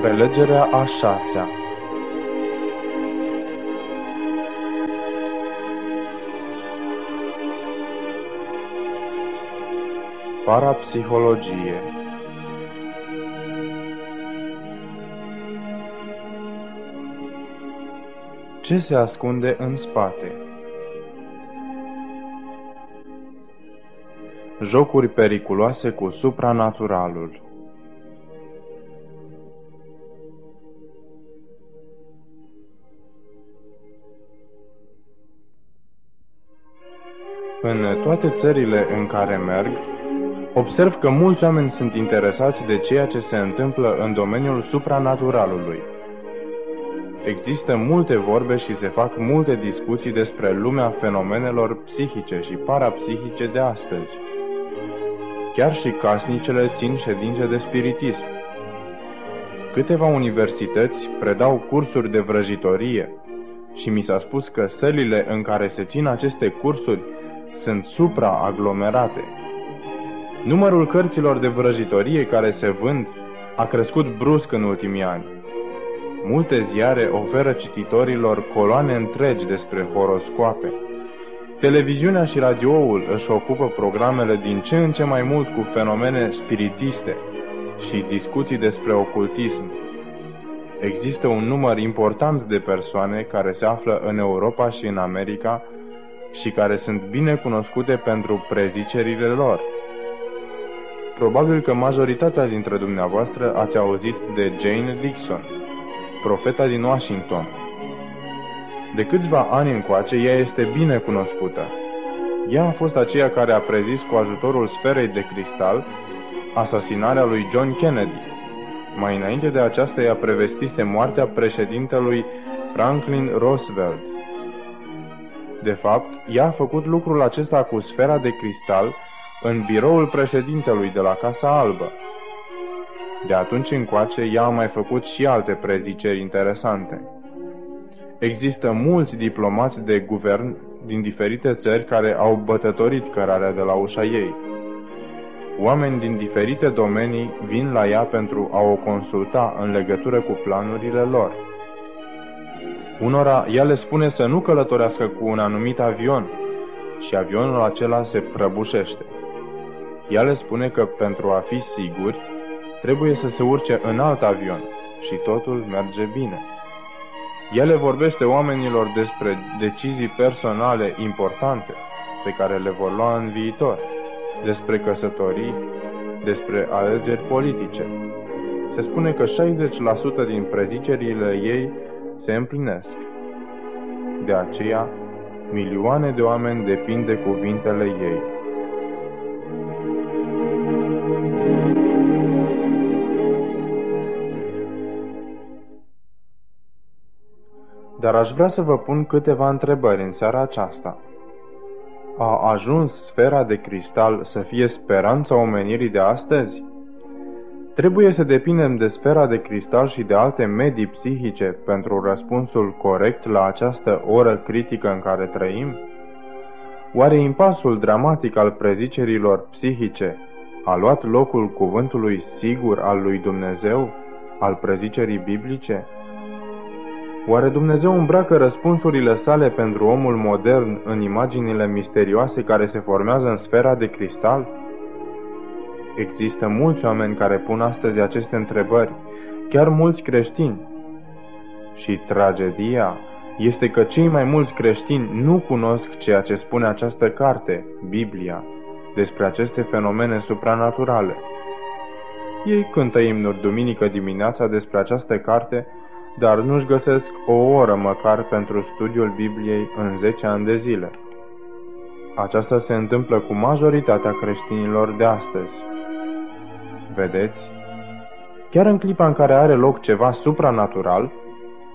Prelegerea a șasea. Parapsihologie. Ce se ascunde în spate? Jocuri periculoase cu supranaturalul În toate țările în care merg, observ că mulți oameni sunt interesați de ceea ce se întâmplă în domeniul supranaturalului. Există multe vorbe și se fac multe discuții despre lumea fenomenelor psihice și parapsihice de astăzi. Chiar și casnicele țin ședințe de spiritism. Câteva universități predau cursuri de vrăjitorie și mi s-a spus că sălile în care se țin aceste cursuri sunt supraaglomerate. Numărul cărților de vrăjitorie care se vând a crescut brusc în ultimii ani. Multe ziare oferă cititorilor coloane întregi despre horoscoape. Televiziunea și radioul își ocupă programele din ce în ce mai mult cu fenomene spiritiste și discuții despre ocultism. Există un număr important de persoane care se află în Europa și în America și care sunt bine cunoscute pentru prezicerile lor. Probabil că majoritatea dintre dumneavoastră ați auzit de Jane Dixon, profeta din Washington. De câțiva ani încoace, ea este bine cunoscută. Ea a fost aceea care a prezis cu ajutorul sferei de cristal asasinarea lui John Kennedy. Mai înainte de aceasta, ea prevestise moartea președintelui Franklin Roosevelt. De fapt, ea a făcut lucrul acesta cu sfera de cristal în biroul președintelui de la Casa Albă. De atunci încoace, ea a mai făcut și alte preziceri interesante. Există mulți diplomați de guvern din diferite țări care au bătătorit cărarea de la ușa ei. Oameni din diferite domenii vin la ea pentru a o consulta în legătură cu planurile lor. Unora ea le spune să nu călătorească cu un anumit avion și avionul acela se prăbușește. Ea le spune că pentru a fi siguri, trebuie să se urce în alt avion și totul merge bine. Ea le vorbește oamenilor despre decizii personale importante pe care le vor lua în viitor, despre căsătorii, despre alegeri politice. Se spune că 60% din prezicerile ei se împlinesc. De aceea, milioane de oameni depind de cuvintele ei. Dar aș vrea să vă pun câteva întrebări în seara aceasta. A ajuns sfera de cristal să fie speranța omenirii de astăzi? Trebuie să depindem de sfera de cristal și de alte medii psihice pentru răspunsul corect la această oră critică în care trăim? Oare impasul dramatic al prezicerilor psihice a luat locul cuvântului sigur al lui Dumnezeu, al prezicerii biblice? Oare Dumnezeu îmbracă răspunsurile sale pentru omul modern în imaginile misterioase care se formează în sfera de cristal? Există mulți oameni care pun astăzi aceste întrebări, chiar mulți creștini. Și tragedia este că cei mai mulți creștini nu cunosc ceea ce spune această carte, Biblia, despre aceste fenomene supranaturale. Ei cântă imnuri duminică dimineața despre această carte, dar nu-și găsesc o oră măcar pentru studiul Bibliei în 10 ani de zile. Aceasta se întâmplă cu majoritatea creștinilor de astăzi. Vedeți? Chiar în clipa în care are loc ceva supranatural,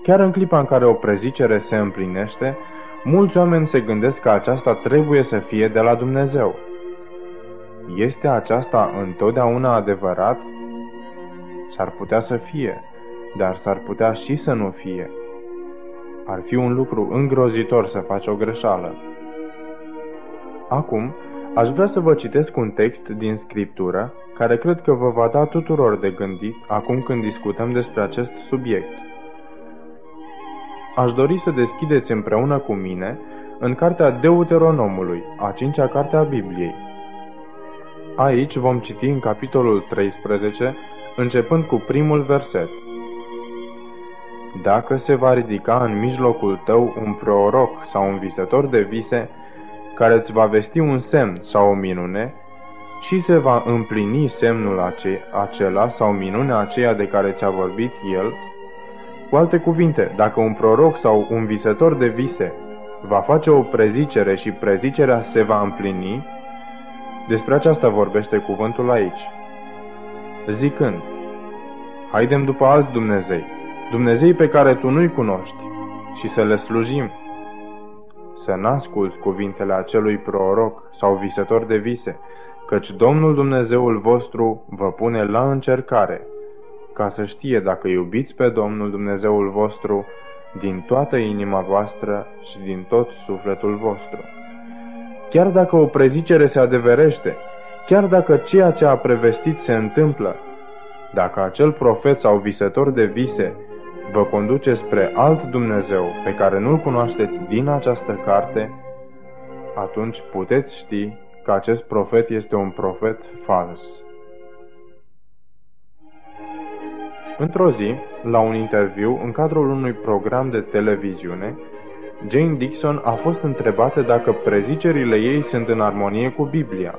chiar în clipa în care o prezicere se împlinește, mulți oameni se gândesc că aceasta trebuie să fie de la Dumnezeu. Este aceasta întotdeauna adevărat? S-ar putea să fie, dar s-ar putea și să nu fie. Ar fi un lucru îngrozitor să faci o greșeală. Acum, Aș vrea să vă citesc un text din Scriptură care cred că vă va da tuturor de gândit acum când discutăm despre acest subiect. Aș dori să deschideți împreună cu mine în Cartea Deuteronomului, a cincea carte a Bibliei. Aici vom citi în capitolul 13, începând cu primul verset. Dacă se va ridica în mijlocul tău un proroc sau un visător de vise, care îți va vesti un semn sau o minune, și se va împlini semnul ace- acela sau minunea aceea de care ți-a vorbit el, cu alte cuvinte, dacă un proroc sau un visător de vise va face o prezicere și prezicerea se va împlini, despre aceasta vorbește cuvântul aici. Zicând, haidem după alți Dumnezei, Dumnezei pe care tu nu-i cunoști, și să le slujim. Să n-asculți cuvintele acelui proroc sau visător de vise, căci Domnul Dumnezeul vostru vă pune la încercare, ca să știe dacă iubiți pe Domnul Dumnezeul vostru din toată inima voastră și din tot sufletul vostru. Chiar dacă o prezicere se adeverește, chiar dacă ceea ce a prevestit se întâmplă, dacă acel profet sau visător de vise vă conduce spre alt Dumnezeu pe care nu-L cunoașteți din această carte, atunci puteți ști că acest profet este un profet fals. Într-o zi, la un interviu în cadrul unui program de televiziune, Jane Dixon a fost întrebată dacă prezicerile ei sunt în armonie cu Biblia.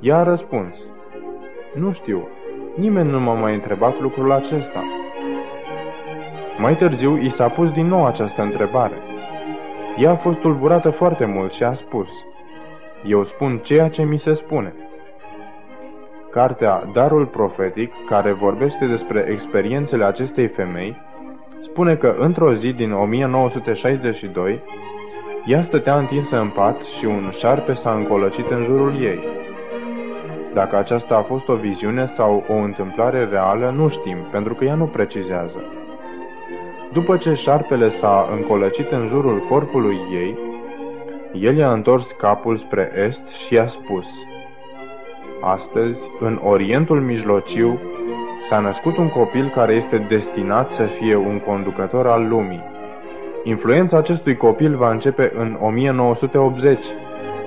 Ea a răspuns, Nu știu, nimeni nu m-a mai întrebat lucrul acesta. Mai târziu, i s-a pus din nou această întrebare. Ea a fost tulburată foarte mult și a spus, Eu spun ceea ce mi se spune. Cartea Darul Profetic, care vorbește despre experiențele acestei femei, spune că într-o zi din 1962, ea stătea întinsă în pat și un șarpe s-a încolăcit în jurul ei. Dacă aceasta a fost o viziune sau o întâmplare reală, nu știm, pentru că ea nu precizează. După ce șarpele s-a încolăcit în jurul corpului ei, el i-a întors capul spre est și i-a spus Astăzi, în Orientul Mijlociu, s-a născut un copil care este destinat să fie un conducător al lumii. Influența acestui copil va începe în 1980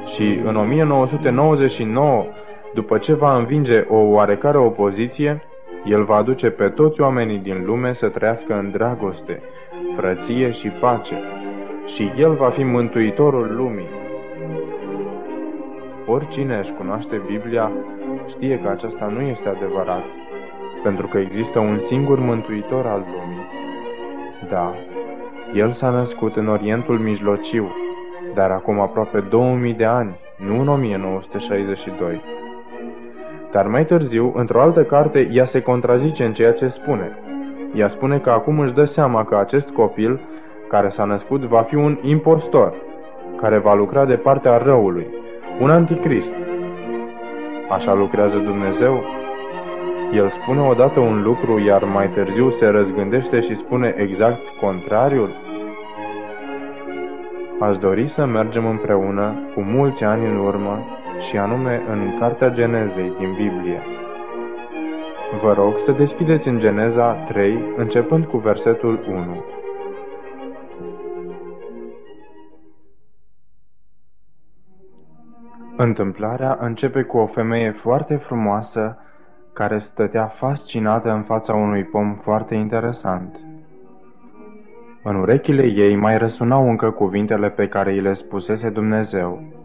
și în 1999, după ce va învinge o oarecare opoziție, el va aduce pe toți oamenii din lume să trăiască în dragoste, frăție și pace. Și el va fi mântuitorul lumii. Oricine își cunoaște Biblia știe că aceasta nu este adevărat, pentru că există un singur mântuitor al lumii. Da, el s-a născut în Orientul Mijlociu, dar acum aproape 2000 de ani, nu în 1962. Dar mai târziu, într-o altă carte, ea se contrazice în ceea ce spune. Ea spune că acum își dă seama că acest copil, care s-a născut, va fi un impostor, care va lucra de partea răului, un anticrist. Așa lucrează Dumnezeu? El spune odată un lucru, iar mai târziu se răzgândește și spune exact contrariul? Aș dori să mergem împreună cu mulți ani în urmă și anume în Cartea Genezei din Biblie. Vă rog să deschideți în Geneza 3, începând cu versetul 1. Întâmplarea începe cu o femeie foarte frumoasă care stătea fascinată în fața unui pom foarte interesant. În urechile ei mai răsunau încă cuvintele pe care îi le spusese Dumnezeu.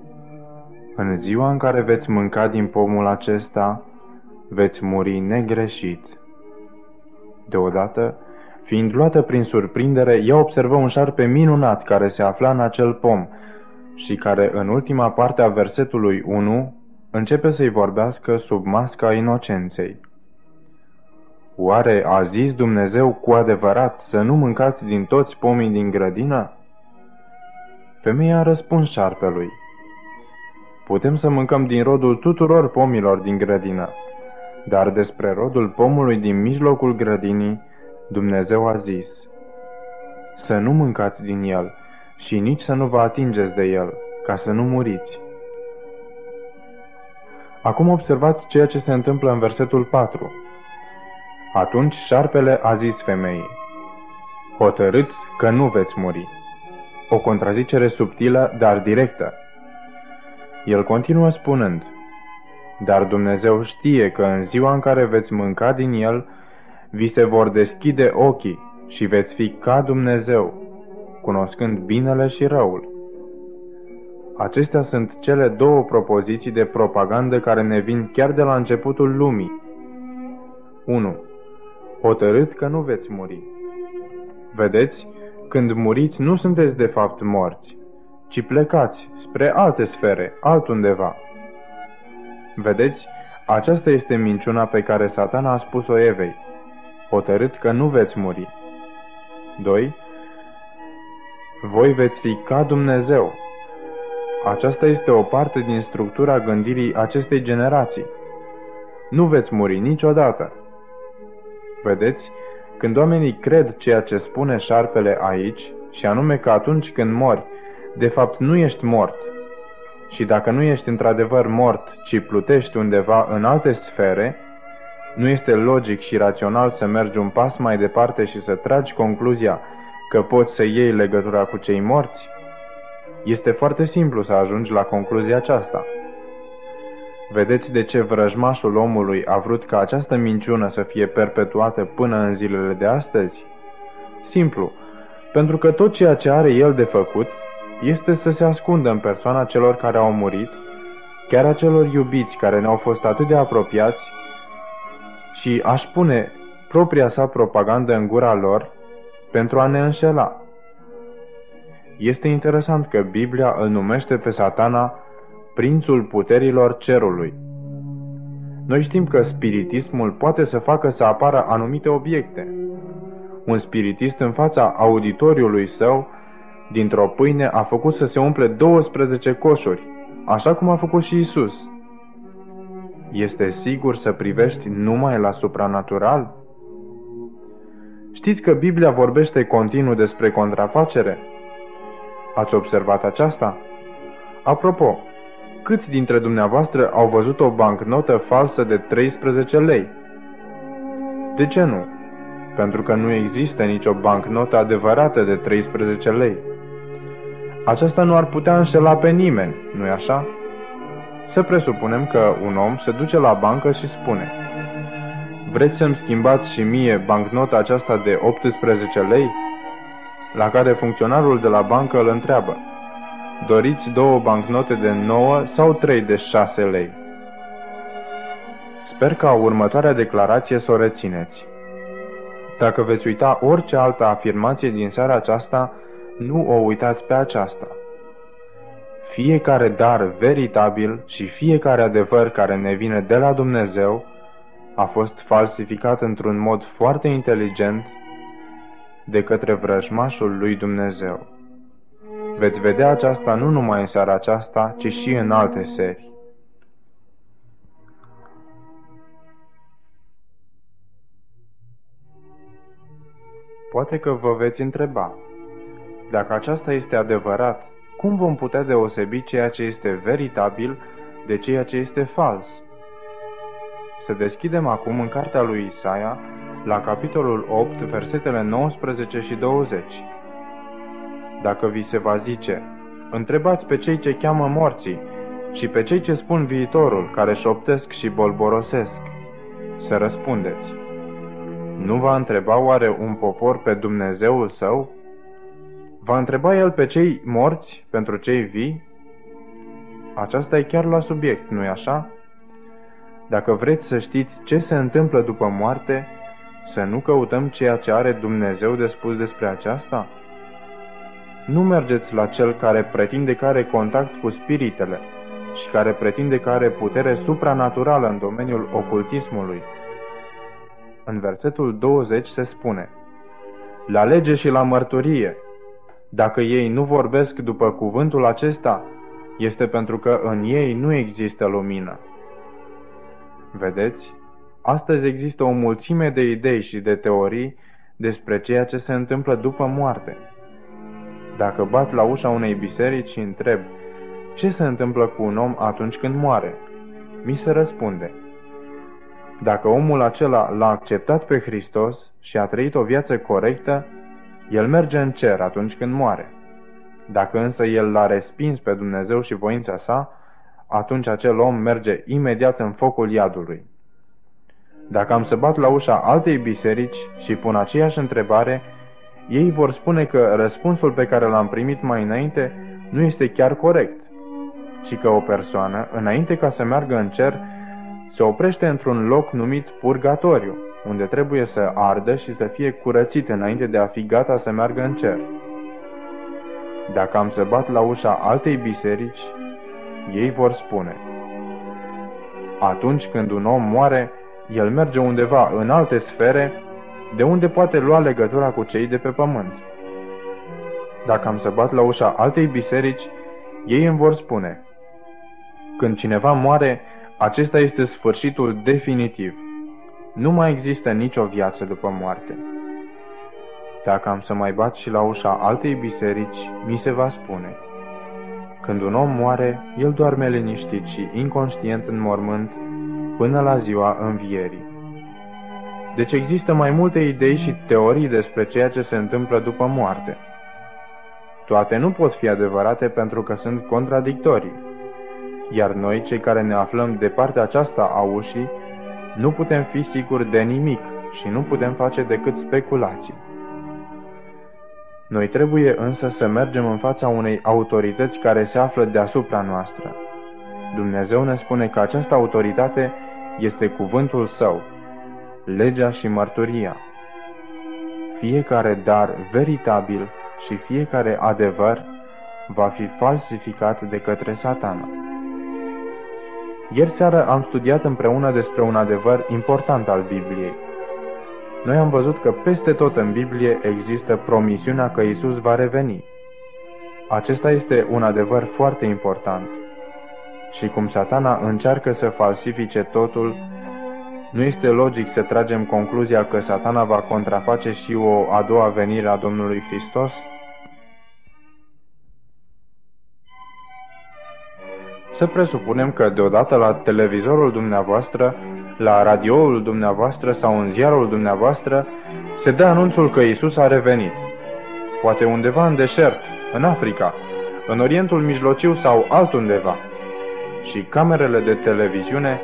În ziua în care veți mânca din pomul acesta, veți muri negreșit. Deodată, fiind luată prin surprindere, ea observă un șarpe minunat care se afla în acel pom și care, în ultima parte a versetului 1, începe să-i vorbească sub masca inocenței. Oare a zis Dumnezeu cu adevărat să nu mâncați din toți pomii din grădină? Femeia a răspuns șarpelui. Putem să mâncăm din rodul tuturor pomilor din grădină, dar despre rodul pomului din mijlocul grădinii, Dumnezeu a zis, să nu mâncați din el și nici să nu vă atingeți de el, ca să nu muriți. Acum observați ceea ce se întâmplă în versetul 4. Atunci șarpele a zis femeii, hotărât că nu veți muri. O contrazicere subtilă, dar directă. El continuă spunând, dar Dumnezeu știe că în ziua în care veți mânca din el, vi se vor deschide ochii și veți fi ca Dumnezeu, cunoscând binele și răul. Acestea sunt cele două propoziții de propagandă care ne vin chiar de la începutul lumii. 1. Hotărât că nu veți muri. Vedeți, când muriți nu sunteți de fapt morți, ci plecați spre alte sfere, altundeva. Vedeți, aceasta este minciuna pe care satana a spus-o Evei, hotărât că nu veți muri. 2. Voi veți fi ca Dumnezeu. Aceasta este o parte din structura gândirii acestei generații. Nu veți muri niciodată. Vedeți, când oamenii cred ceea ce spune șarpele aici, și anume că atunci când mori, de fapt nu ești mort, și dacă nu ești într-adevăr mort, ci plutești undeva în alte sfere, nu este logic și rațional să mergi un pas mai departe și să tragi concluzia că poți să iei legătura cu cei morți? Este foarte simplu să ajungi la concluzia aceasta. Vedeți de ce vrăjmașul omului a vrut ca această minciună să fie perpetuată până în zilele de astăzi? Simplu, pentru că tot ceea ce are el de făcut este să se ascundă în persoana celor care au murit, chiar a celor iubiți care ne-au fost atât de apropiați, și aș pune propria sa propagandă în gura lor pentru a ne înșela. Este interesant că Biblia îl numește pe satana prințul puterilor cerului. Noi știm că spiritismul poate să facă să apară anumite obiecte. Un spiritist în fața auditoriului său, dintr-o pâine, a făcut să se umple 12 coșuri, așa cum a făcut și Isus. Este sigur să privești numai la supranatural? Știți că Biblia vorbește continuu despre contrafacere? Ați observat aceasta? Apropo, Câți dintre dumneavoastră au văzut o bancnotă falsă de 13 lei? De ce nu? Pentru că nu există nicio bancnotă adevărată de 13 lei. Aceasta nu ar putea înșela pe nimeni, nu-i așa? Să presupunem că un om se duce la bancă și spune Vreți să-mi schimbați și mie bancnota aceasta de 18 lei? La care funcționarul de la bancă îl întreabă Doriți două bancnote de 9 sau trei de 6 lei? Sper ca următoarea declarație să o rețineți. Dacă veți uita orice altă afirmație din seara aceasta, nu o uitați pe aceasta. Fiecare dar veritabil și fiecare adevăr care ne vine de la Dumnezeu a fost falsificat într-un mod foarte inteligent de către vrăjmașul lui Dumnezeu. Veți vedea aceasta nu numai în seara aceasta, ci și în alte seri. Poate că vă veți întreba, dacă aceasta este adevărat, cum vom putea deosebi ceea ce este veritabil de ceea ce este fals? Să deschidem acum în cartea lui Isaia, la capitolul 8, versetele 19 și 20 dacă vi se va zice, întrebați pe cei ce cheamă morții și pe cei ce spun viitorul, care șoptesc și bolborosesc, să răspundeți. Nu va întreba oare un popor pe Dumnezeul său? Va întreba el pe cei morți pentru cei vii? Aceasta e chiar la subiect, nu-i așa? Dacă vreți să știți ce se întâmplă după moarte, să nu căutăm ceea ce are Dumnezeu de spus despre aceasta? Nu mergeți la cel care pretinde că are contact cu spiritele și care pretinde că are putere supranaturală în domeniul ocultismului. În versetul 20 se spune La lege și la mărturie, dacă ei nu vorbesc după cuvântul acesta, este pentru că în ei nu există lumină. Vedeți? Astăzi există o mulțime de idei și de teorii despre ceea ce se întâmplă după moarte. Dacă bat la ușa unei biserici și întreb ce se întâmplă cu un om atunci când moare, mi se răspunde. Dacă omul acela l-a acceptat pe Hristos și a trăit o viață corectă, el merge în cer atunci când moare. Dacă însă el l-a respins pe Dumnezeu și voința sa, atunci acel om merge imediat în focul iadului. Dacă am să bat la ușa altei biserici și pun aceeași întrebare, ei vor spune că răspunsul pe care l-am primit mai înainte nu este chiar corect, ci că o persoană, înainte ca să meargă în cer, se oprește într-un loc numit purgatoriu, unde trebuie să ardă și să fie curățit înainte de a fi gata să meargă în cer. Dacă am să bat la ușa altei biserici, ei vor spune, atunci când un om moare, el merge undeva în alte sfere, de unde poate lua legătura cu cei de pe pământ. Dacă am să bat la ușa altei biserici, ei îmi vor spune, când cineva moare, acesta este sfârșitul definitiv. Nu mai există nicio viață după moarte. Dacă am să mai bat și la ușa altei biserici, mi se va spune. Când un om moare, el doarme liniștit și inconștient în mormânt până la ziua învierii. Deci există mai multe idei și teorii despre ceea ce se întâmplă după moarte. Toate nu pot fi adevărate pentru că sunt contradictorii. Iar noi, cei care ne aflăm de partea aceasta a ușii, nu putem fi siguri de nimic și nu putem face decât speculații. Noi trebuie însă să mergem în fața unei autorități care se află deasupra noastră. Dumnezeu ne spune că această autoritate este cuvântul său, legea și mărturia. Fiecare dar veritabil și fiecare adevăr va fi falsificat de către satana. Ieri seară am studiat împreună despre un adevăr important al Bibliei. Noi am văzut că peste tot în Biblie există promisiunea că Isus va reveni. Acesta este un adevăr foarte important. Și cum satana încearcă să falsifice totul, nu este logic să tragem concluzia că satana va contraface și o a doua venire a Domnului Hristos? Să presupunem că deodată la televizorul dumneavoastră, la radioul dumneavoastră sau în ziarul dumneavoastră se dă anunțul că Isus a revenit. Poate undeva în deșert, în Africa, în Orientul Mijlociu sau altundeva. Și camerele de televiziune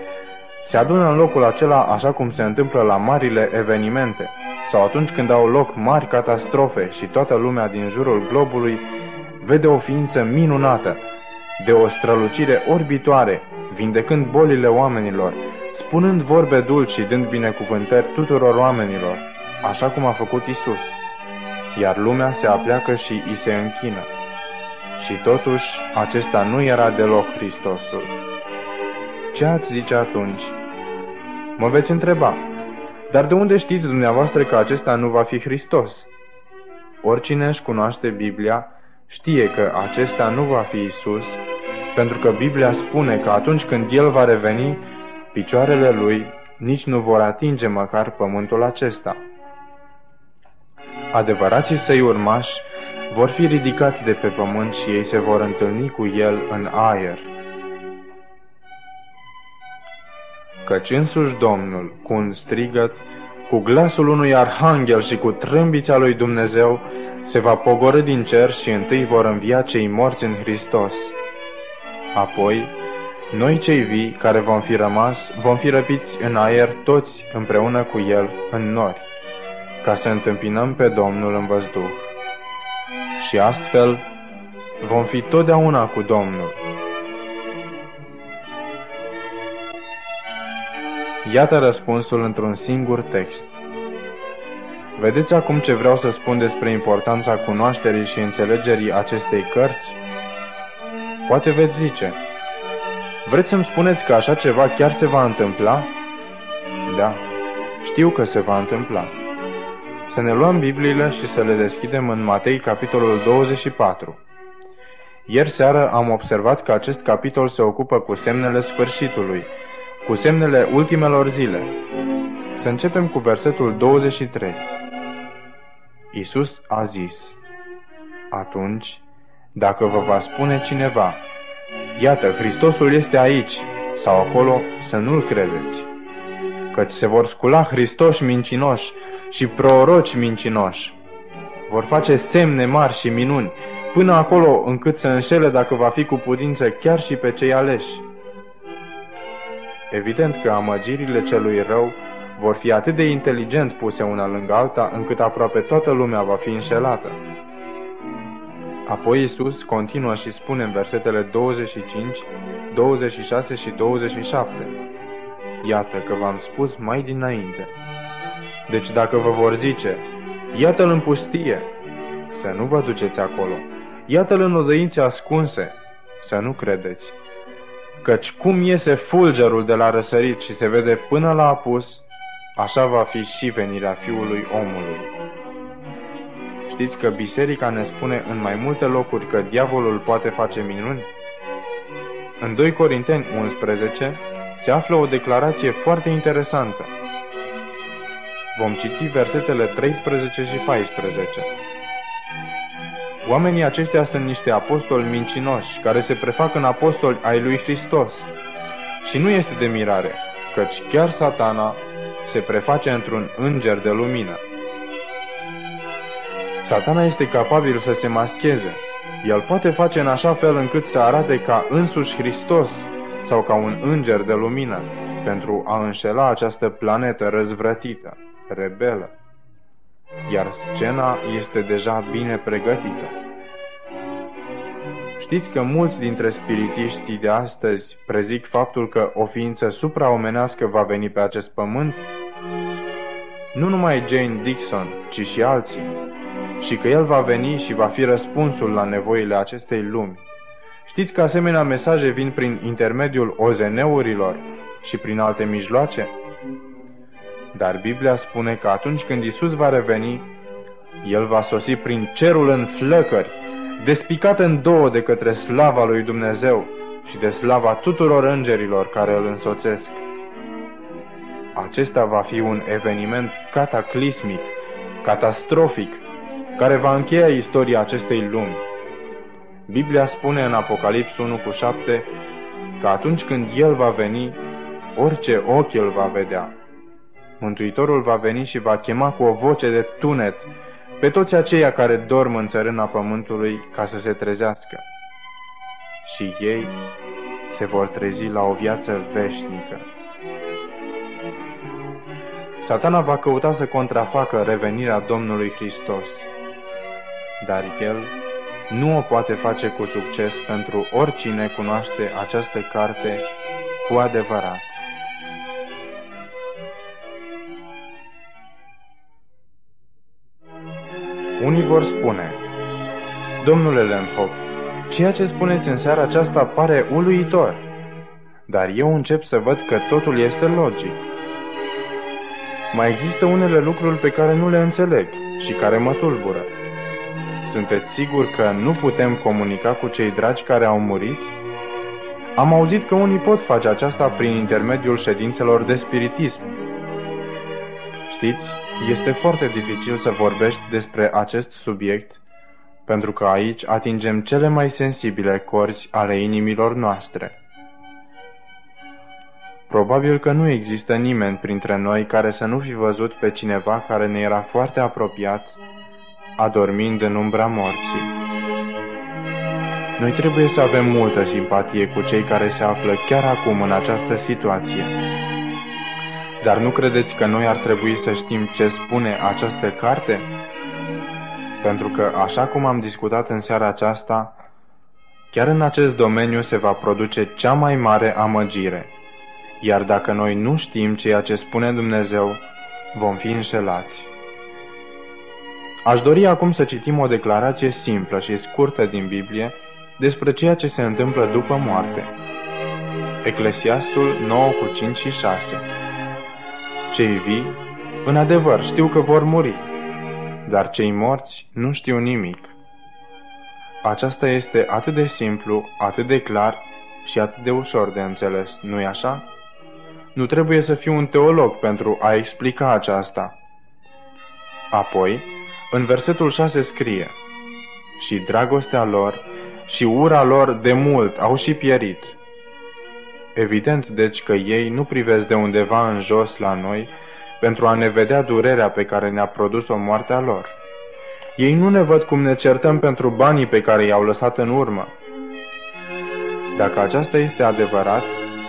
se adună în locul acela așa cum se întâmplă la marile evenimente sau atunci când au loc mari catastrofe și toată lumea din jurul globului vede o ființă minunată, de o strălucire orbitoare, vindecând bolile oamenilor, spunând vorbe dulci și dând binecuvântări tuturor oamenilor, așa cum a făcut Isus. Iar lumea se apleacă și îi se închină. Și totuși, acesta nu era deloc Hristosul. Ce ați zice atunci? Mă veți întreba, dar de unde știți dumneavoastră că acesta nu va fi Hristos? Oricine își cunoaște Biblia știe că acesta nu va fi Isus, pentru că Biblia spune că atunci când El va reveni, picioarele Lui nici nu vor atinge măcar pământul acesta. Adevărații săi urmași vor fi ridicați de pe pământ și ei se vor întâlni cu El în aer. Căci însuși Domnul, cu un strigăt, cu glasul unui arhanghel și cu trâmbița lui Dumnezeu, se va pogorâ din cer și întâi vor învia cei morți în Hristos. Apoi, noi cei vii care vom fi rămas, vom fi răpiți în aer toți împreună cu El în nori, ca să întâmpinăm pe Domnul în văzduh. Și astfel vom fi totdeauna cu Domnul. Iată răspunsul într-un singur text. Vedeți acum ce vreau să spun despre importanța cunoașterii și înțelegerii acestei cărți? Poate veți zice, vreți să-mi spuneți că așa ceva chiar se va întâmpla? Da, știu că se va întâmpla. Să ne luăm Bibliile și să le deschidem în Matei, capitolul 24. Ieri seară am observat că acest capitol se ocupă cu semnele sfârșitului, cu semnele ultimelor zile. Să începem cu versetul 23. Isus a zis, Atunci, dacă vă va spune cineva, Iată, Hristosul este aici, sau acolo să nu-l credeți. Căci se vor scula Hristoși mincinoși și proroci mincinoși. Vor face semne mari și minuni, până acolo încât să înșele dacă va fi cu putință chiar și pe cei aleși. Evident că amăgirile celui rău vor fi atât de inteligent puse una lângă alta, încât aproape toată lumea va fi înșelată. Apoi Isus continuă și spune în versetele 25, 26 și 27. Iată că v-am spus mai dinainte. Deci dacă vă vor zice, iată-l în pustie, să nu vă duceți acolo, iată-l în odăințe ascunse, să nu credeți. Căci cum iese fulgerul de la răsărit și se vede până la apus, așa va fi și venirea Fiului omului. Știți că biserica ne spune în mai multe locuri că diavolul poate face minuni? În 2 Corinteni 11 se află o declarație foarte interesantă. Vom citi versetele 13 și 14. Oamenii aceștia sunt niște apostoli mincinoși, care se prefac în apostoli ai lui Hristos. Și nu este de mirare, căci chiar satana se preface într-un înger de lumină. Satana este capabil să se mascheze. El poate face în așa fel încât să arate ca însuși Hristos sau ca un înger de lumină pentru a înșela această planetă răzvrătită, rebelă. Iar scena este deja bine pregătită. Știți că mulți dintre spiritiștii de astăzi prezic faptul că o ființă supraomenească va veni pe acest pământ? Nu numai Jane Dixon, ci și alții și că El va veni și va fi răspunsul la nevoile acestei lumi. Știți că asemenea mesaje vin prin intermediul ozeneurilor și prin alte mijloace? Dar Biblia spune că atunci când Isus va reveni, El va sosi prin cerul în flăcări, despicat în două de către slava lui Dumnezeu și de slava tuturor îngerilor care îl însoțesc. Acesta va fi un eveniment cataclismic, catastrofic, care va încheia istoria acestei lumi. Biblia spune în Apocalips 1 cu 7 că atunci când El va veni, orice ochi îl va vedea. Mântuitorul va veni și va chema cu o voce de tunet pe toți aceia care dorm în țărâna pământului ca să se trezească. Și ei se vor trezi la o viață veșnică. Satana va căuta să contrafacă revenirea Domnului Hristos dar el nu o poate face cu succes pentru oricine cunoaște această carte cu adevărat. Unii vor spune, Domnule Lenhoff, ceea ce spuneți în seara aceasta pare uluitor, dar eu încep să văd că totul este logic. Mai există unele lucruri pe care nu le înțeleg și care mă tulbură. Sunteți siguri că nu putem comunica cu cei dragi care au murit? Am auzit că unii pot face aceasta prin intermediul ședințelor de spiritism. Știți, este foarte dificil să vorbești despre acest subiect, pentru că aici atingem cele mai sensibile corzi ale inimilor noastre. Probabil că nu există nimeni printre noi care să nu fi văzut pe cineva care ne era foarte apropiat adormind în umbra morții. Noi trebuie să avem multă simpatie cu cei care se află chiar acum în această situație. Dar nu credeți că noi ar trebui să știm ce spune această carte? Pentru că, așa cum am discutat în seara aceasta, chiar în acest domeniu se va produce cea mai mare amăgire. Iar dacă noi nu știm ceea ce spune Dumnezeu, vom fi înșelați. Aș dori acum să citim o declarație simplă și scurtă din Biblie despre ceea ce se întâmplă după moarte. Eclesiastul 9 cu 5 și 6 Cei vii, în adevăr, știu că vor muri, dar cei morți nu știu nimic. Aceasta este atât de simplu, atât de clar și atât de ușor de înțeles, nu-i așa? Nu trebuie să fiu un teolog pentru a explica aceasta. Apoi, în versetul 6 scrie Și dragostea lor și ura lor de mult au și pierit. Evident deci că ei nu privesc de undeva în jos la noi pentru a ne vedea durerea pe care ne-a produs-o moartea lor. Ei nu ne văd cum ne certăm pentru banii pe care i-au lăsat în urmă. Dacă aceasta este adevărat,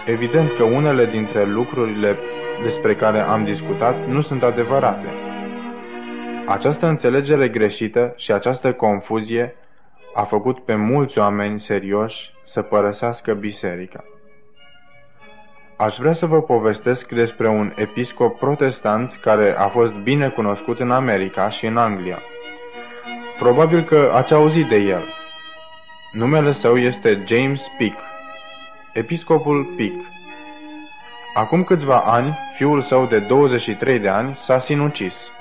evident că unele dintre lucrurile despre care am discutat nu sunt adevărate. Această înțelegere greșită și această confuzie a făcut pe mulți oameni serioși să părăsească biserica. Aș vrea să vă povestesc despre un episcop protestant care a fost bine cunoscut în America și în Anglia. Probabil că ați auzit de el. Numele său este James Peak, episcopul Peak. Acum câțiva ani, fiul său de 23 de ani s-a sinucis.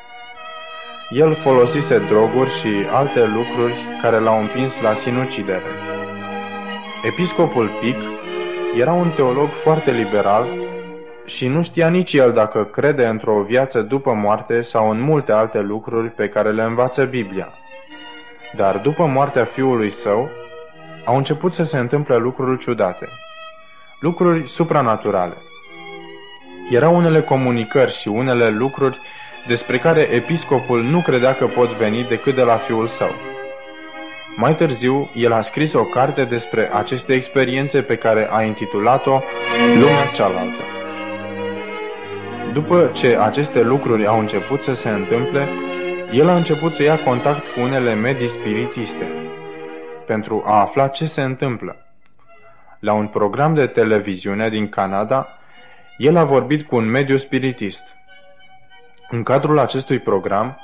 El folosise droguri și alte lucruri care l-au împins la sinucidere. Episcopul Pic era un teolog foarte liberal și nu știa nici el dacă crede într-o viață după moarte sau în multe alte lucruri pe care le învață Biblia. Dar după moartea fiului său, au început să se întâmple lucruri ciudate, lucruri supranaturale. Erau unele comunicări și unele lucruri despre care episcopul nu credea că pot veni decât de la fiul său. Mai târziu, el a scris o carte despre aceste experiențe pe care a intitulat-o Lumea cealaltă. După ce aceste lucruri au început să se întâmple, el a început să ia contact cu unele medii spiritiste pentru a afla ce se întâmplă. La un program de televiziune din Canada, el a vorbit cu un mediu spiritist – în cadrul acestui program,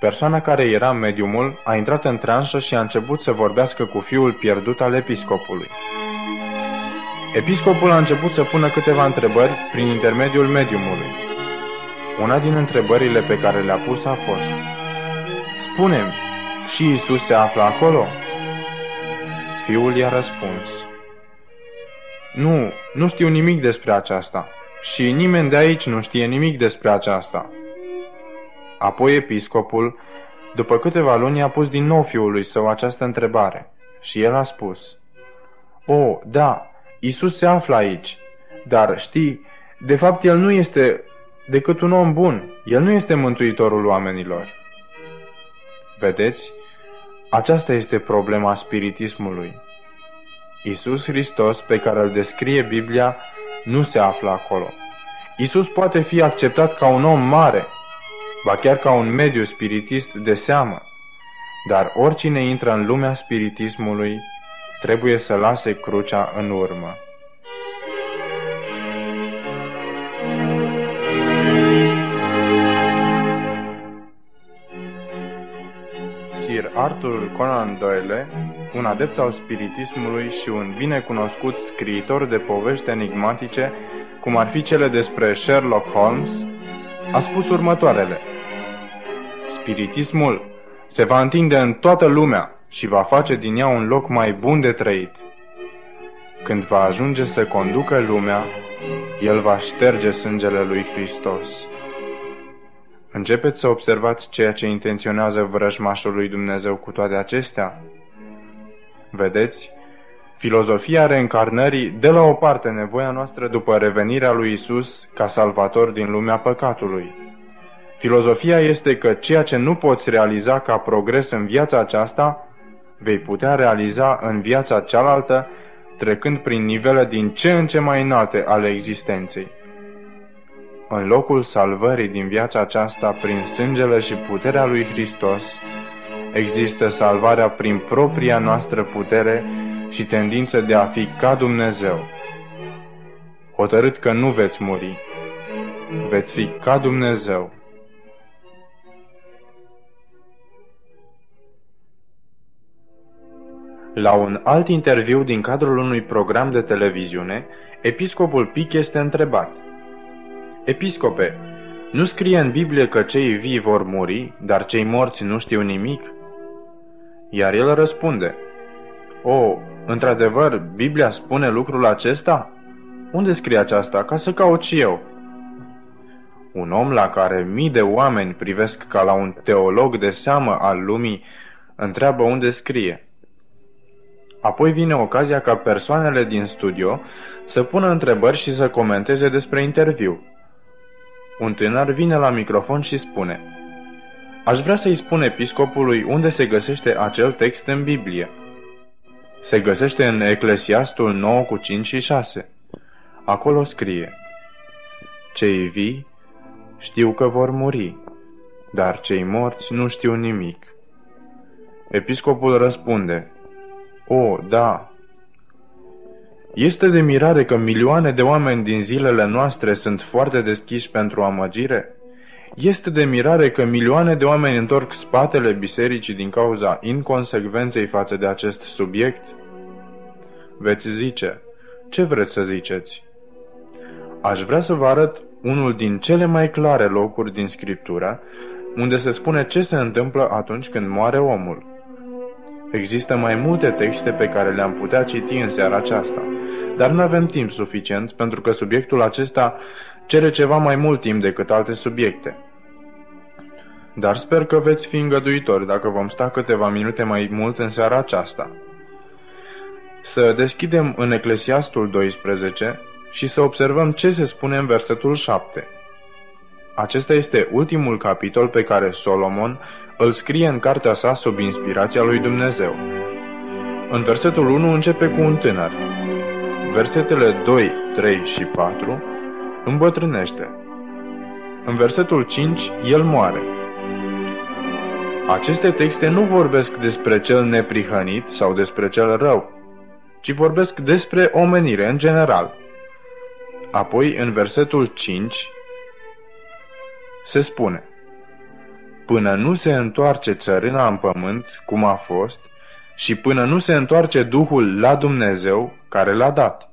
persoana care era mediumul a intrat în tranșă și a început să vorbească cu fiul pierdut al episcopului. Episcopul a început să pună câteva întrebări prin intermediul mediumului. Una din întrebările pe care le-a pus a fost spune și Isus se află acolo? Fiul i-a răspuns Nu, nu știu nimic despre aceasta și nimeni de aici nu știe nimic despre aceasta. Apoi episcopul, după câteva luni, a pus din nou fiului său această întrebare și el a spus, O, da, Isus se află aici, dar știi, de fapt el nu este decât un om bun, el nu este mântuitorul oamenilor. Vedeți? Aceasta este problema spiritismului. Isus Hristos, pe care îl descrie Biblia, nu se află acolo. Isus poate fi acceptat ca un om mare, ba chiar ca un mediu spiritist de seamă. Dar oricine intră în lumea spiritismului trebuie să lase crucea în urmă. Sir Arthur Conan Doyle, un adept al spiritismului și un binecunoscut scriitor de povești enigmatice, cum ar fi cele despre Sherlock Holmes, a spus următoarele – Spiritismul se va întinde în toată lumea și va face din ea un loc mai bun de trăit. Când va ajunge să conducă lumea, el va șterge sângele lui Hristos. Începeți să observați ceea ce intenționează vrăjmașul lui Dumnezeu cu toate acestea? Vedeți? Filozofia reîncarnării de la o parte nevoia noastră după revenirea lui Isus ca salvator din lumea păcatului. Filozofia este că ceea ce nu poți realiza ca progres în viața aceasta, vei putea realiza în viața cealaltă, trecând prin nivele din ce în ce mai înalte ale existenței. În locul salvării din viața aceasta prin sângele și puterea lui Hristos, există salvarea prin propria noastră putere și tendință de a fi ca Dumnezeu. Hotărât că nu veți muri, veți fi ca Dumnezeu. La un alt interviu din cadrul unui program de televiziune, episcopul Pic este întrebat. Episcope, nu scrie în Biblie că cei vii vor muri, dar cei morți nu știu nimic? Iar el răspunde, O, într-adevăr, Biblia spune lucrul acesta? Unde scrie aceasta, ca să caut și eu? Un om la care mii de oameni privesc ca la un teolog de seamă al lumii, întreabă unde scrie. Apoi vine ocazia ca persoanele din studio să pună întrebări și să comenteze despre interviu. Un tânăr vine la microfon și spune Aș vrea să-i spun episcopului unde se găsește acel text în Biblie. Se găsește în Eclesiastul 9 cu 5 și 6. Acolo scrie Cei vii știu că vor muri, dar cei morți nu știu nimic. Episcopul răspunde O, da, este de mirare că milioane de oameni din zilele noastre sunt foarte deschiși pentru amăgire? Este de mirare că milioane de oameni întorc spatele bisericii din cauza inconsecvenței față de acest subiect? Veți zice, ce vreți să ziceți? Aș vrea să vă arăt unul din cele mai clare locuri din Scriptură, unde se spune ce se întâmplă atunci când moare omul. Există mai multe texte pe care le-am putea citi în seara aceasta, dar nu avem timp suficient pentru că subiectul acesta cere ceva mai mult timp decât alte subiecte. Dar sper că veți fi îngăduitori dacă vom sta câteva minute mai mult în seara aceasta. Să deschidem în Eclesiastul 12 și să observăm ce se spune în versetul 7. Acesta este ultimul capitol pe care Solomon îl scrie în cartea sa sub inspirația lui Dumnezeu. În versetul 1 începe cu un tânăr. Versetele 2, 3 și 4 îmbătrânește. În versetul 5, el moare. Aceste texte nu vorbesc despre cel neprihănit sau despre cel rău, ci vorbesc despre omenire în general. Apoi, în versetul 5, se spune Până nu se întoarce țărâna în pământ, cum a fost, și până nu se întoarce Duhul la Dumnezeu care l-a dat.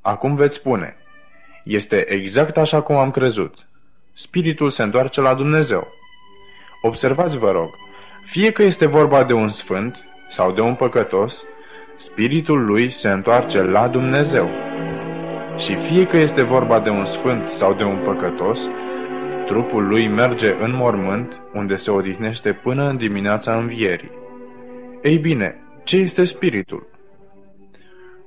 Acum veți spune, este exact așa cum am crezut. Spiritul se întoarce la Dumnezeu. Observați, vă rog, fie că este vorba de un sfânt sau de un păcătos, spiritul lui se întoarce la Dumnezeu. Și fie că este vorba de un sfânt sau de un păcătos, trupul lui merge în mormânt, unde se odihnește până în dimineața învierii. Ei bine, ce este spiritul?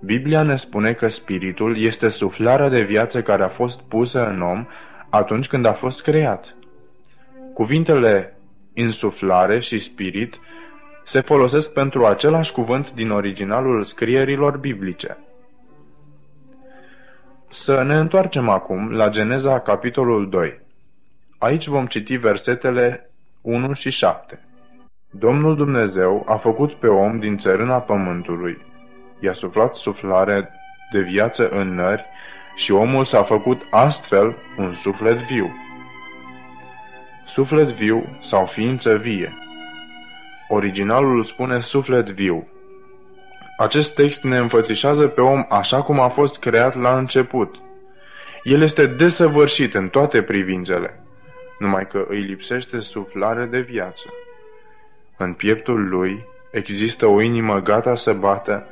Biblia ne spune că spiritul este suflarea de viață care a fost pusă în om atunci când a fost creat. Cuvintele insuflare și spirit se folosesc pentru același cuvânt din originalul scrierilor biblice. Să ne întoarcem acum la Geneza capitolul 2. Aici vom citi versetele 1 și 7. Domnul Dumnezeu a făcut pe om din țărâna pământului. I-a suflat suflare de viață în nări și omul s-a făcut astfel un suflet viu. Suflet viu sau ființă vie. Originalul spune suflet viu. Acest text ne înfățișează pe om așa cum a fost creat la început. El este desăvârșit în toate privințele numai că îi lipsește suflare de viață. În pieptul lui există o inimă gata să bată,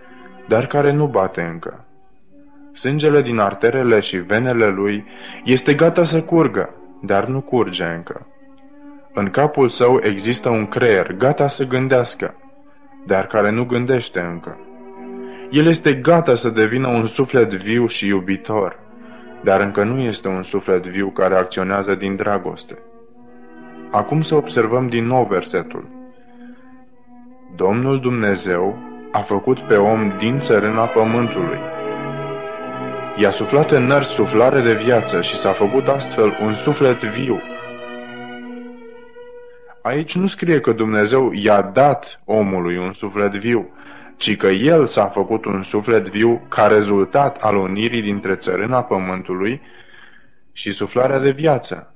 dar care nu bate încă. Sângele din arterele și venele lui este gata să curgă, dar nu curge încă. În capul său există un creier gata să gândească, dar care nu gândește încă. El este gata să devină un suflet viu și iubitor, dar încă nu este un suflet viu care acționează din dragoste. Acum să observăm din nou versetul. Domnul Dumnezeu a făcut pe om din țărâna pământului. I-a suflat în nări suflare de viață și s-a făcut astfel un suflet viu. Aici nu scrie că Dumnezeu i-a dat omului un suflet viu, ci că el s-a făcut un suflet viu ca rezultat al unirii dintre țărâna pământului și suflarea de viață.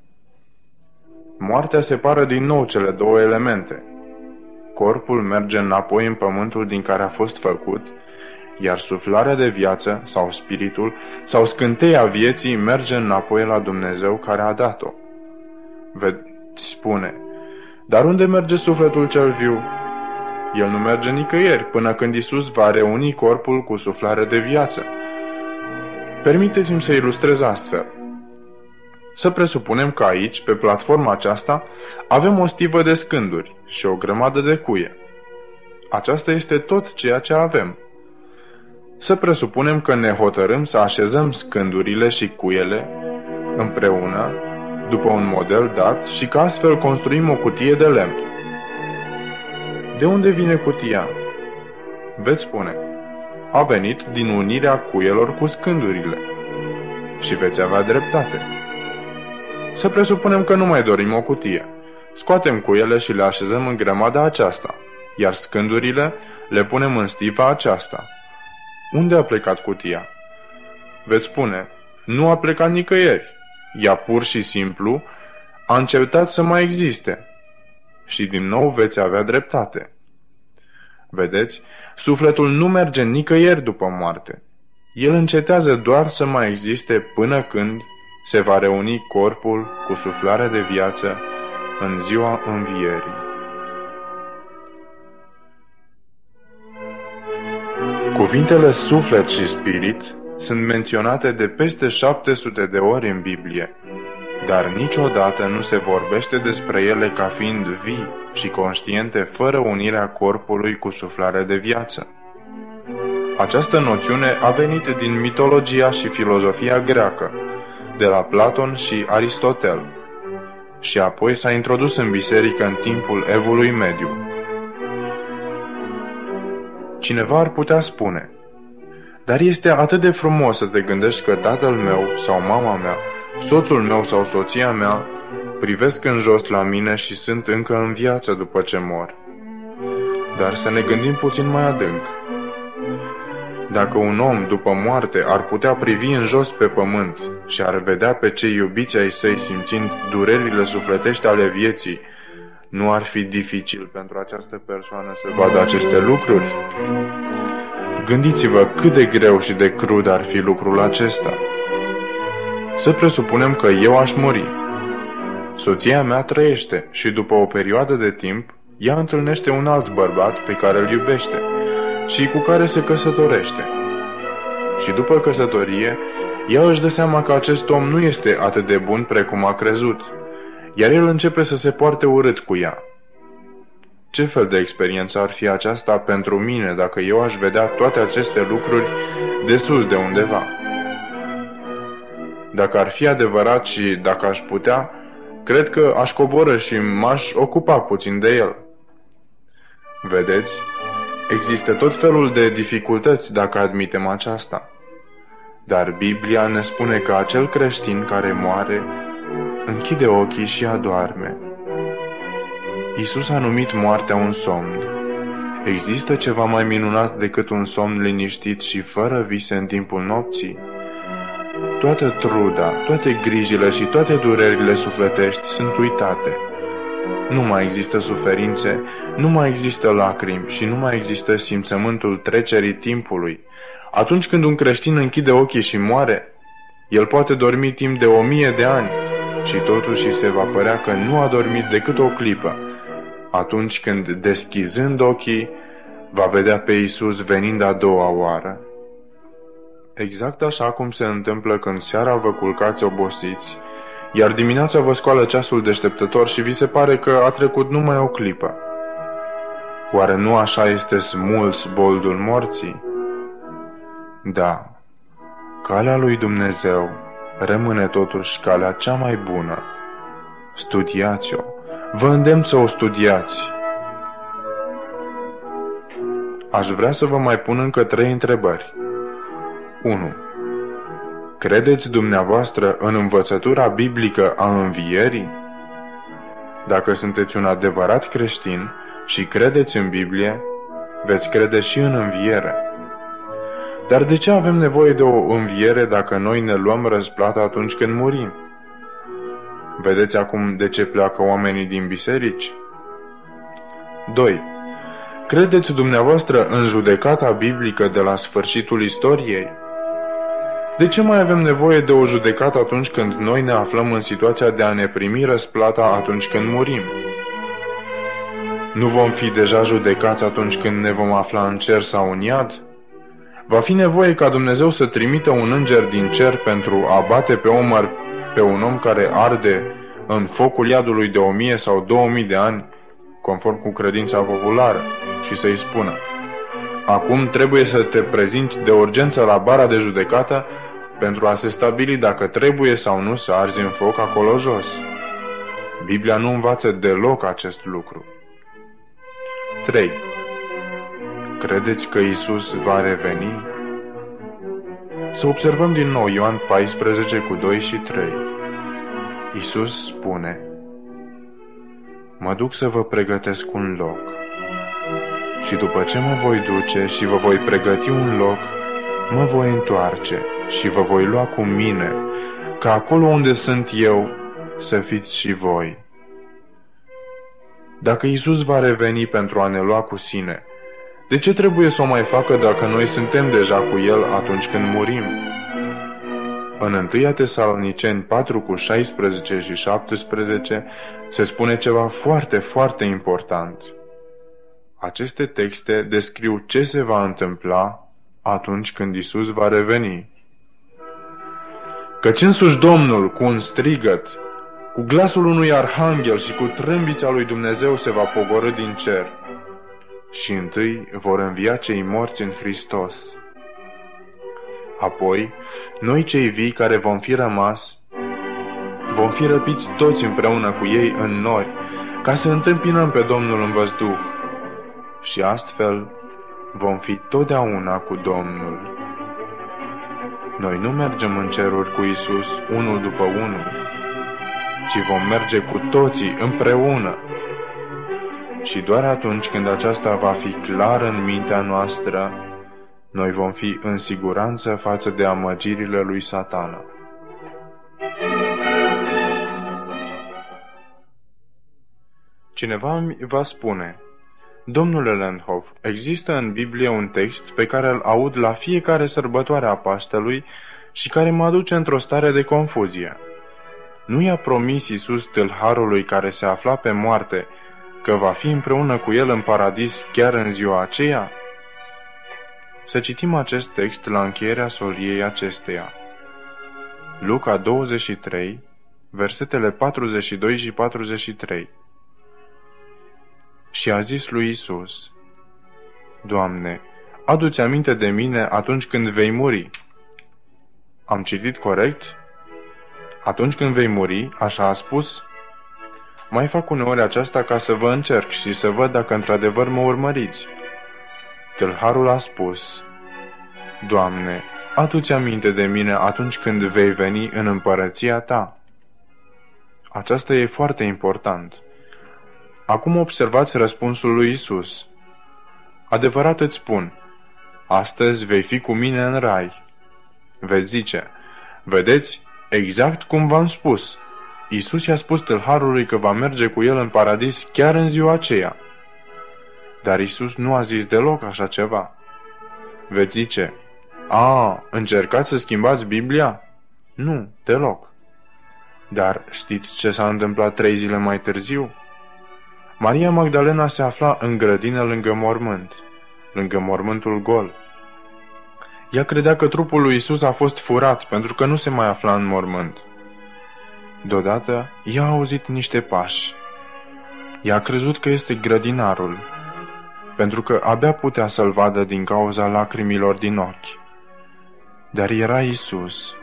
Moartea separă din nou cele două elemente. Corpul merge înapoi în pământul din care a fost făcut, iar suflarea de viață sau spiritul sau scânteia vieții merge înapoi la Dumnezeu care a dat-o. Veți spune, dar unde merge sufletul cel viu? El nu merge nicăieri până când Isus va reuni corpul cu suflare de viață. Permiteți-mi să ilustrez astfel. Să presupunem că aici, pe platforma aceasta, avem o stivă de scânduri și o grămadă de cuie. Aceasta este tot ceea ce avem. Să presupunem că ne hotărâm să așezăm scândurile și cuiele împreună, după un model dat, și că astfel construim o cutie de lemn. De unde vine cutia? Veți spune, a venit din unirea cuielor cu scândurile. Și veți avea dreptate. Să presupunem că nu mai dorim o cutie. Scoatem cuiele și le așezăm în grămada aceasta, iar scândurile le punem în stiva aceasta. Unde a plecat cutia? Veți spune, nu a plecat nicăieri. Ea pur și simplu a încetat să mai existe. Și din nou veți avea dreptate. Vedeți, sufletul nu merge nicăieri după moarte. El încetează doar să mai existe până când se va reuni corpul cu suflarea de viață în ziua învierii. Cuvintele suflet și spirit sunt menționate de peste 700 de ori în Biblie, dar niciodată nu se vorbește despre ele ca fiind vii și conștiente fără unirea corpului cu suflarea de viață. Această noțiune a venit din mitologia și filozofia greacă, de la Platon și Aristotel, și apoi s-a introdus în biserică în timpul evului mediu. Cineva ar putea spune, dar este atât de frumos să te gândești că tatăl meu sau mama mea, soțul meu sau soția mea privesc în jos la mine și sunt încă în viață după ce mor. Dar să ne gândim puțin mai adânc. Dacă un om, după moarte, ar putea privi în jos pe pământ și ar vedea pe cei iubiți ai săi simțind durerile sufletești ale vieții, nu ar fi dificil pentru această persoană să vadă aceste lucruri? Gândiți-vă cât de greu și de crud ar fi lucrul acesta. Să presupunem că eu aș muri. Soția mea trăiește și după o perioadă de timp, ea întâlnește un alt bărbat pe care îl iubește și cu care se căsătorește. Și după căsătorie, ea își dă seama că acest om nu este atât de bun precum a crezut, iar el începe să se poarte urât cu ea. Ce fel de experiență ar fi aceasta pentru mine dacă eu aș vedea toate aceste lucruri de sus de undeva? Dacă ar fi adevărat și dacă aș putea, cred că aș coboră și m-aș ocupa puțin de el. Vedeți, există tot felul de dificultăți dacă admitem aceasta. Dar Biblia ne spune că acel creștin care moare închide ochii și adorme. Isus a numit moartea un somn. Există ceva mai minunat decât un somn liniștit și fără vise în timpul nopții? Toată truda, toate grijile și toate durerile sufletești sunt uitate. Nu mai există suferințe, nu mai există lacrimi și nu mai există simțământul trecerii timpului. Atunci când un creștin închide ochii și moare, el poate dormi timp de o mie de ani și totuși se va părea că nu a dormit decât o clipă, atunci când, deschizând ochii, va vedea pe Isus venind a doua oară. Exact așa cum se întâmplă când seara vă culcați obosiți, iar dimineața vă scoală ceasul deșteptător și vi se pare că a trecut numai o clipă. Oare nu așa este smuls boldul morții? Da, calea lui Dumnezeu rămâne totuși calea cea mai bună. Studiați-o, vă îndemn să o studiați. Aș vrea să vă mai pun încă trei întrebări. 1. Credeți dumneavoastră în învățătura biblică a învierii? Dacă sunteți un adevărat creștin și credeți în Biblie, veți crede și în înviere. Dar de ce avem nevoie de o înviere dacă noi ne luăm răsplata atunci când murim? Vedeți acum de ce pleacă oamenii din biserici? 2. Credeți dumneavoastră în judecata biblică de la sfârșitul istoriei? De ce mai avem nevoie de o judecată atunci când noi ne aflăm în situația de a ne primi răsplata atunci când murim? Nu vom fi deja judecați atunci când ne vom afla în cer sau în iad? Va fi nevoie ca Dumnezeu să trimită un înger din cer pentru a bate pe omăr pe un om care arde în focul iadului de o mie sau două mii de ani, conform cu credința populară, și să-i spună Acum trebuie să te prezinți de urgență la bara de judecată pentru a se stabili dacă trebuie sau nu să arzi în foc acolo jos. Biblia nu învață deloc acest lucru. 3. Credeți că Isus va reveni? Să observăm din nou Ioan 14 cu 2 și 3. Isus spune, Mă duc să vă pregătesc un loc. Și după ce mă voi duce și vă voi pregăti un loc, mă voi întoarce și vă voi lua cu mine, ca acolo unde sunt eu să fiți și voi. Dacă Isus va reveni pentru a ne lua cu sine, de ce trebuie să o mai facă dacă noi suntem deja cu El atunci când murim? În 1 Tesaloniceni 4 cu 16 și 17 se spune ceva foarte, foarte important. Aceste texte descriu ce se va întâmpla atunci când Isus va reveni. Căci însuși Domnul, cu un strigăt, cu glasul unui arhanghel și cu trâmbița lui Dumnezeu se va pogorâ din cer. Și întâi vor învia cei morți în Hristos. Apoi, noi cei vii care vom fi rămas, vom fi răpiți toți împreună cu ei în nori, ca să întâmpinăm pe Domnul în văzduh. Și astfel vom fi totdeauna cu Domnul. Noi nu mergem în ceruri cu Isus unul după unul, ci vom merge cu toții împreună. Și doar atunci când aceasta va fi clar în mintea noastră, noi vom fi în siguranță față de amăgirile lui satana. Cineva va spune, Domnule Landhoff, există în Biblie un text pe care îl aud la fiecare sărbătoare a Paștelui și care mă aduce într-o stare de confuzie. Nu i-a promis Iisus tâlharului care se afla pe moarte că va fi împreună cu el în paradis chiar în ziua aceea? Să citim acest text la încheierea soliei acesteia. Luca 23, versetele 42 și 43 Și a zis lui Isus, Doamne, adu-ți aminte de mine atunci când vei muri. Am citit corect? Atunci când vei muri, așa a spus? Mai fac uneori aceasta ca să vă încerc și să văd dacă într-adevăr mă urmăriți. Tâlharul a spus, Doamne, adu-ți aminte de mine atunci când vei veni în împărăția Ta. Aceasta e foarte important. Acum observați răspunsul lui Isus. Adevărat îți spun, astăzi vei fi cu mine în rai. Veți zice, vedeți, exact cum v-am spus. Isus i-a spus tâlharului că va merge cu el în paradis chiar în ziua aceea. Dar Isus nu a zis deloc așa ceva. Veți zice, a, încercați să schimbați Biblia? Nu, deloc. Dar știți ce s-a întâmplat trei zile mai târziu? Maria Magdalena se afla în grădină lângă mormânt, lângă mormântul gol. Ea credea că trupul lui Isus a fost furat pentru că nu se mai afla în mormânt. Deodată, ea a auzit niște pași. Ea a crezut că este grădinarul, pentru că abia putea să-l vadă din cauza lacrimilor din ochi. Dar era Isus.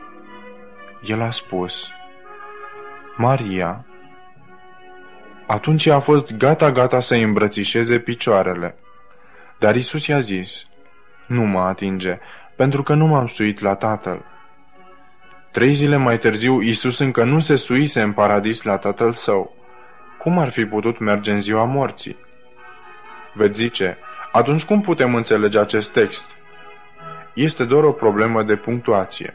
El a spus, Maria. Atunci a fost gata-gata să îi îmbrățișeze picioarele. Dar Isus i-a zis, Nu mă atinge, pentru că nu m-am suit la Tatăl. Trei zile mai târziu, Isus încă nu se suise în paradis la Tatăl Său. Cum ar fi putut merge în ziua morții? Veți zice, atunci cum putem înțelege acest text? Este doar o problemă de punctuație.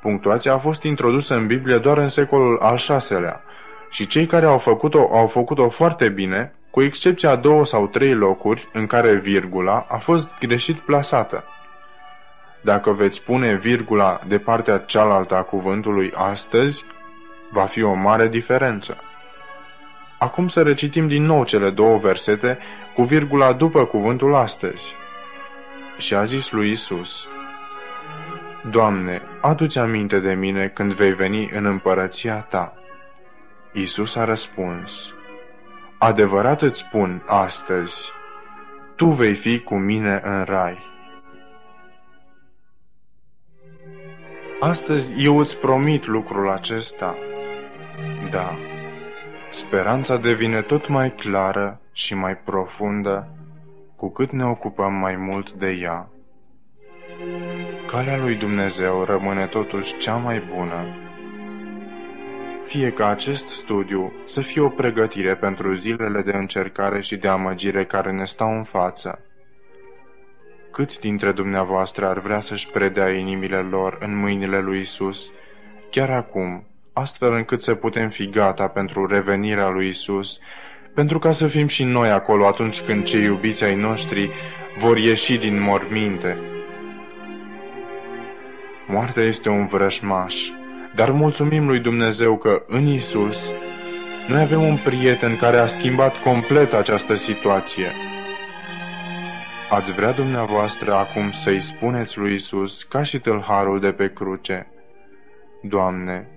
Punctuația a fost introdusă în Biblie doar în secolul al VI-lea și cei care au făcut-o au făcut-o foarte bine, cu excepția două sau trei locuri în care virgula a fost greșit plasată. Dacă veți pune virgula de partea cealaltă a cuvântului astăzi, va fi o mare diferență. Acum să recitim din nou cele două versete cu virgula după cuvântul astăzi. Și a zis lui Isus, Doamne, adu-ți aminte de mine când vei veni în împărăția Ta. Isus a răspuns, Adevărat îți spun astăzi, tu vei fi cu mine în rai. Astăzi eu îți promit lucrul acesta. Da, speranța devine tot mai clară și mai profundă cu cât ne ocupăm mai mult de ea. Calea lui Dumnezeu rămâne totuși cea mai bună. Fie ca acest studiu să fie o pregătire pentru zilele de încercare și de amăgire care ne stau în față. Câți dintre dumneavoastră ar vrea să-și predea inimile lor în mâinile lui Isus, chiar acum, astfel încât să putem fi gata pentru revenirea lui Isus, pentru ca să fim și noi acolo atunci când cei iubiți ai noștri vor ieși din morminte. Moartea este un vrășmaș, dar mulțumim lui Dumnezeu că în Isus noi avem un prieten care a schimbat complet această situație. Ați vrea dumneavoastră acum să-i spuneți lui Isus ca și tâlharul de pe cruce, Doamne,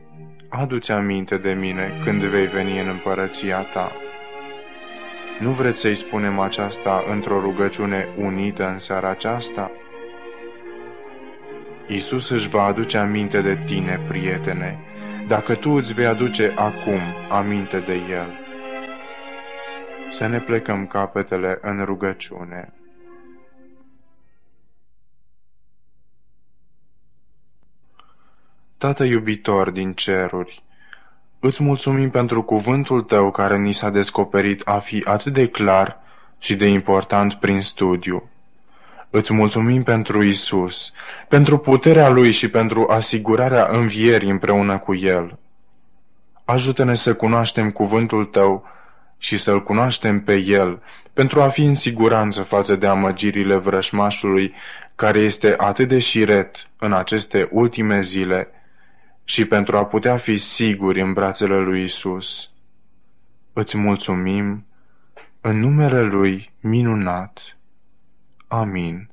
adu-ți aminte de mine când vei veni în împărăția Ta. Nu vreți să-i spunem aceasta într-o rugăciune unită în seara aceasta? Isus își va aduce aminte de tine, prietene, dacă tu îți vei aduce acum aminte de El. Să ne plecăm capetele în rugăciune. Tată iubitor din ceruri, îți mulțumim pentru cuvântul tău care ni s-a descoperit a fi atât de clar și de important prin studiu. Îți mulțumim pentru Isus, pentru puterea Lui și pentru asigurarea învierii împreună cu El. Ajută-ne să cunoaștem cuvântul Tău și să-L cunoaștem pe El, pentru a fi în siguranță față de amăgirile vrășmașului, care este atât de șiret în aceste ultime zile, și pentru a putea fi siguri în brațele lui Isus. Îți mulțumim în numele Lui minunat. Amin.